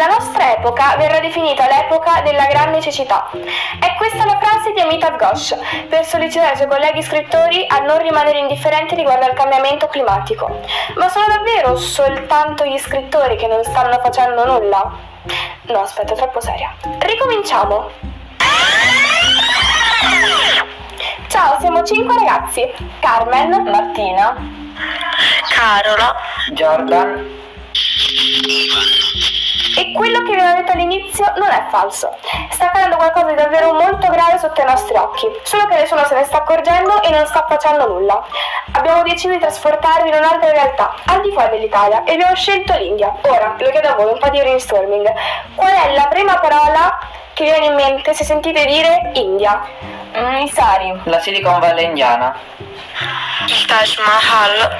nella nostra epoca verrà definita l'epoca della grande cecità. È questa la frase di Amitav Ghosh per sollecitare i suoi colleghi scrittori a non rimanere indifferenti riguardo al cambiamento climatico. Ma sono davvero soltanto gli scrittori che non stanno facendo nulla? No, aspetta, è troppo seria. Ricominciamo! Ciao, siamo cinque ragazzi. Carmen, Martina, Carola, Jordan, E quello che vi avevo detto all'inizio non è falso. Sta accadendo qualcosa di davvero molto grave sotto i nostri occhi, solo che nessuno se ne sta accorgendo e non sta facendo nulla. Abbiamo deciso di trasportarvi in un'altra realtà, al di fuori dell'Italia, e abbiamo scelto l'India. Ora, lo chiedo a voi, un po' di brainstorming. Qual è la prima parola che vi viene in mente se sentite dire India? mm, i Sari, la Silicon Valley indiana, il Taj Mahal,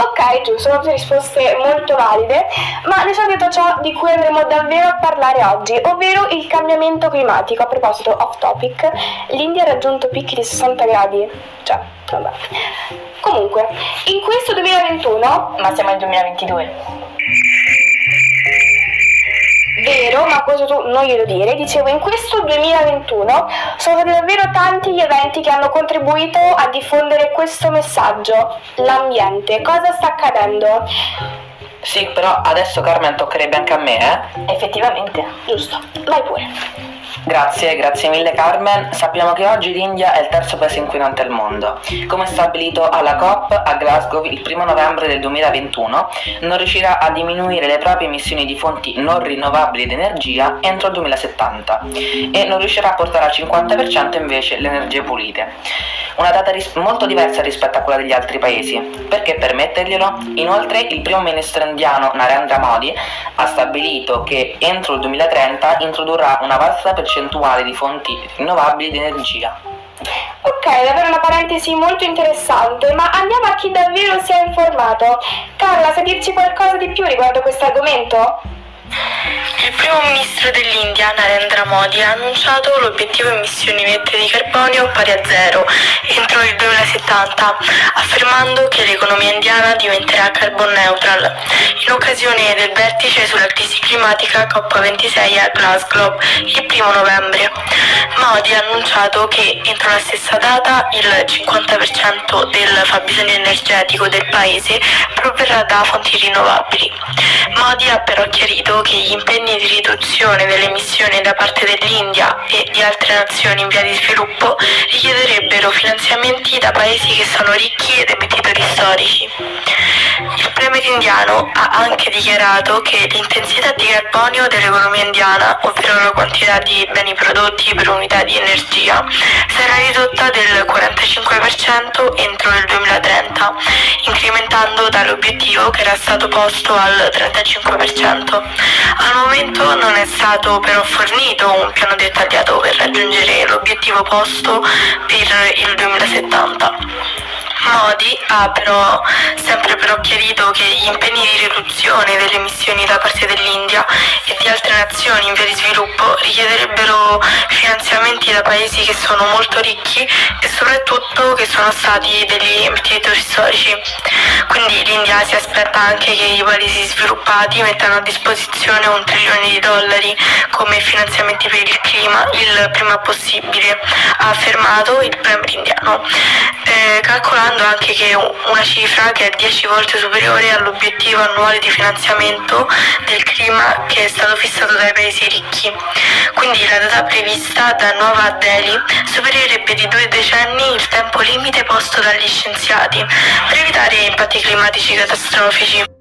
Ok, giusto, sono risposte molto valide, ma di solito ciò di cui andremo davvero a parlare oggi, ovvero il cambiamento climatico. A proposito, off topic, l'India ha raggiunto picchi di 60 gradi. Cioè, vabbè. Comunque, in questo 2021, ma siamo nel 2022. vero, ma questo tu non glielo dire, dicevo, in questo 2021 sono davvero tanti gli eventi che hanno contribuito a diffondere questo messaggio, l'ambiente, cosa sta accadendo. Sì, però adesso Carmen toccherebbe anche a me, eh? Effettivamente, giusto, vai pure. Grazie, grazie mille Carmen. Sappiamo che oggi l'India è il terzo paese inquinante al mondo. Come stabilito alla COP a Glasgow il 1 novembre del 2021, non riuscirà a diminuire le proprie emissioni di fonti non rinnovabili di energia entro il 2070 e non riuscirà a portare al 50% invece le energie pulite. Una data ris- molto diversa rispetto a quella degli altri paesi. Perché permetterglielo? Inoltre il primo ministro indiano Narendra Modi ha stabilito che entro il 2030 introdurrà una vasta percentuale di fonti rinnovabili di energia. Ok, davvero una parentesi molto interessante, ma andiamo a chi davvero si è informato. Carla, sai dirci qualcosa di più riguardo questo argomento? Il primo ministro dell'India, Narendra Modi, ha annunciato l'obiettivo emissioni nette di carbonio pari a zero entro il 2070, affermando che l'economia indiana diventerà carbon neutral in occasione del vertice sulla crisi climatica COP26 a Glasgow il primo novembre. Modi ha annunciato che entro la stessa data il 50% del fabbisogno energetico del paese proverrà da fonti rinnovabili. Modi ha però chiarito che gli impegni di riduzione delle emissioni da parte dell'India e di altre nazioni in via di sviluppo richiederebbero finanziamenti da paesi che sono ricchi ed emettitori storici. Il premier indiano ha anche dichiarato che l'intensità di carbonio dell'economia indiana, ovvero la quantità di beni prodotti per unità di energia, sarà ridotta del 45% entro il 2030, incrementando tale obiettivo che era stato posto al 35%. Al momento non è stato però fornito un piano dettagliato per raggiungere l'obiettivo posto per il 2070. Modi ha però sempre però chiarito che gli impegni di riduzione delle emissioni da parte dell'India e di altre nazioni in via di sviluppo richiederebbero finanziamenti da paesi che sono molto ricchi e soprattutto che sono stati degli emettitori storici. Quindi l'India si aspetta anche che i paesi sviluppati mettano a disposizione un trilione di dollari come finanziamenti per il clima il prima possibile, ha affermato il premier indiano, calcolando anche che una cifra che è 10 volte superiore all'obiettivo annuale di finanziamento del clima che è stato fissato dai paesi ricchi. Quindi la data prevista da Nuova Delhi supererebbe di due decenni il tempo limite posto dagli scienziati per evitare impatti climatici catastrofici.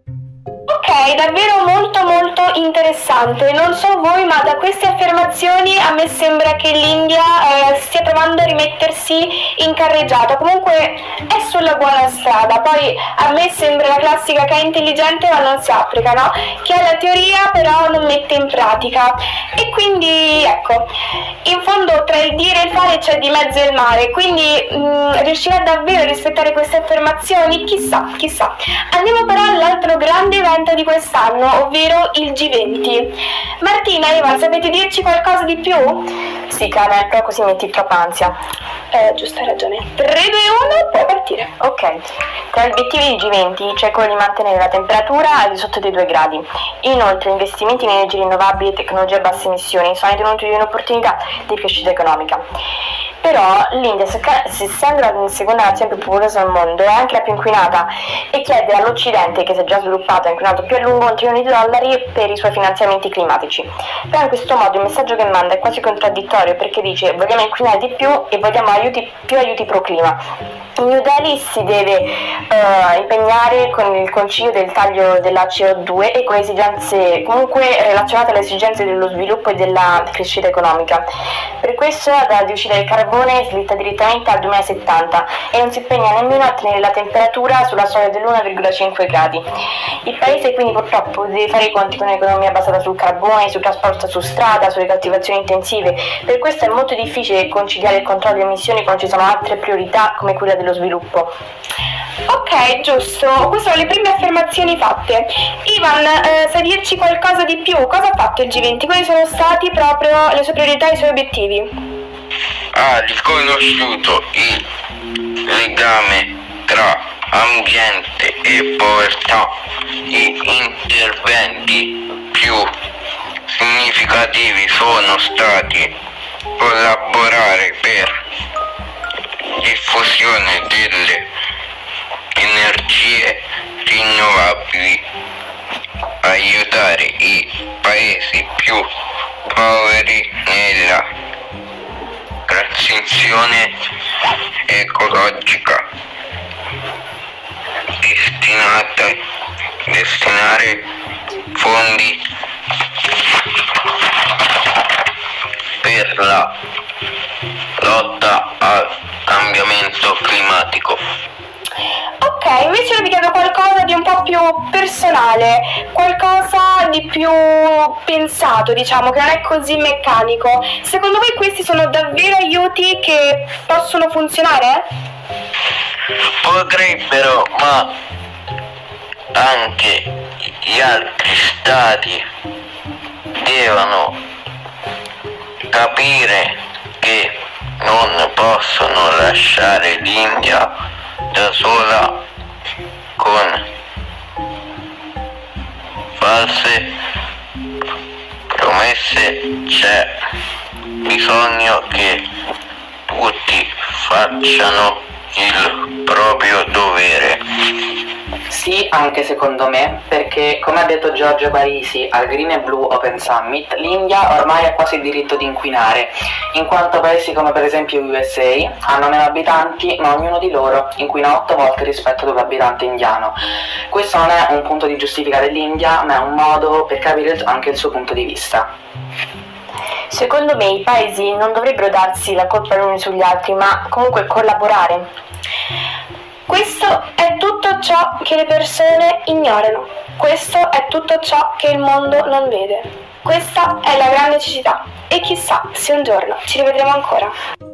Ok, davvero molto molto interessante. Non so voi, ma da queste affermazioni a me sembra che l'India eh, stia provando a rimettersi in carreggiata. Comunque è sulla buona strada. Poi a me sembra la classica che è intelligente ma non si applica, no? Che ha la teoria però non mette in pratica. E quindi ecco, in fondo tra il dire e il fare c'è di mezzo il mare. Quindi mh, riuscirà davvero a rispettare queste affermazioni? Chissà, chissà. Andiamo però all'altro grande evento appuntamento di quest'anno, ovvero il G20. Martina, Eva, sapete dirci qualcosa di più? Sì, Carmen, però così metti troppa ansia. Eh, giusto, hai ragione. 3, 2, 1, puoi partire. Ok, tra gli obiettivi di G20 c'è quello di mantenere la temperatura al di sotto dei 2 gradi. Inoltre, investimenti in energie rinnovabili e tecnologie a basse emissioni sono ritenuti un'opportunità di crescita economica. Però l'India, essendo la seconda nazione più popolosa al mondo, è anche la più inquinata e chiede all'Occidente, che si è già sviluppato e inquinato più a lungo, un trilione di dollari per i suoi finanziamenti climatici. Però in questo modo il messaggio che manda è quasi contraddittorio perché dice vogliamo inquinare di più e vogliamo aiuti, più aiuti pro clima. New Delhi si deve uh, impegnare con il concilio del taglio della CO2 e con esigenze comunque relazionate alle esigenze dello sviluppo e della crescita economica. Per questo la riuscita del carbone slitta direttamente al 2070 e non si impegna nemmeno a tenere la temperatura sulla soglia dell'1,5 gradi. Il paese quindi purtroppo deve fare i conti con un'economia basata sul carbone, sul trasporto su strada, sulle coltivazioni intensive. Per questo è molto difficile conciliare il controllo di emissioni quando ci sono altre priorità come quella dello sviluppo. Ok, giusto. Queste sono le prime affermazioni fatte. Ivan, eh, sai dirci qualcosa di più? Cosa ha fatto il G20? Quali sono stati proprio le sue priorità e i suoi obiettivi? Ha riconosciuto il legame tra ambiente e povertà. Gli interventi più significativi sono stati collaborare per diffusione delle energie rinnovabili, aiutare i paesi più poveri transizione ecologica, destinata, destinare fondi per la lotta al cambiamento climatico. Invece vi chiedo qualcosa di un po' più personale, qualcosa di più pensato, diciamo, che non è così meccanico. Secondo voi questi sono davvero aiuti che possono funzionare? Potrebbero, ma anche gli altri stati devono capire che non possono lasciare l'India da sola con false promesse c'è bisogno che tutti facciano il proprio dovere. Sì, anche secondo me, perché come ha detto Giorgio Parisi al Green and Blue Open Summit, l'India ormai ha quasi il diritto di inquinare, in quanto paesi come per esempio USA hanno meno abitanti, ma ognuno di loro inquina 8 volte rispetto ad un abitante indiano. Questo non è un punto di giustificare l'India, ma è un modo per capire anche il suo punto di vista. Secondo me i paesi non dovrebbero darsi la colpa gli uni sugli altri, ma comunque collaborare. Tutto ciò che le persone ignorano. Questo è tutto ciò che il mondo non vede. Questa è la grande necessità. E chissà se un giorno ci rivedremo ancora.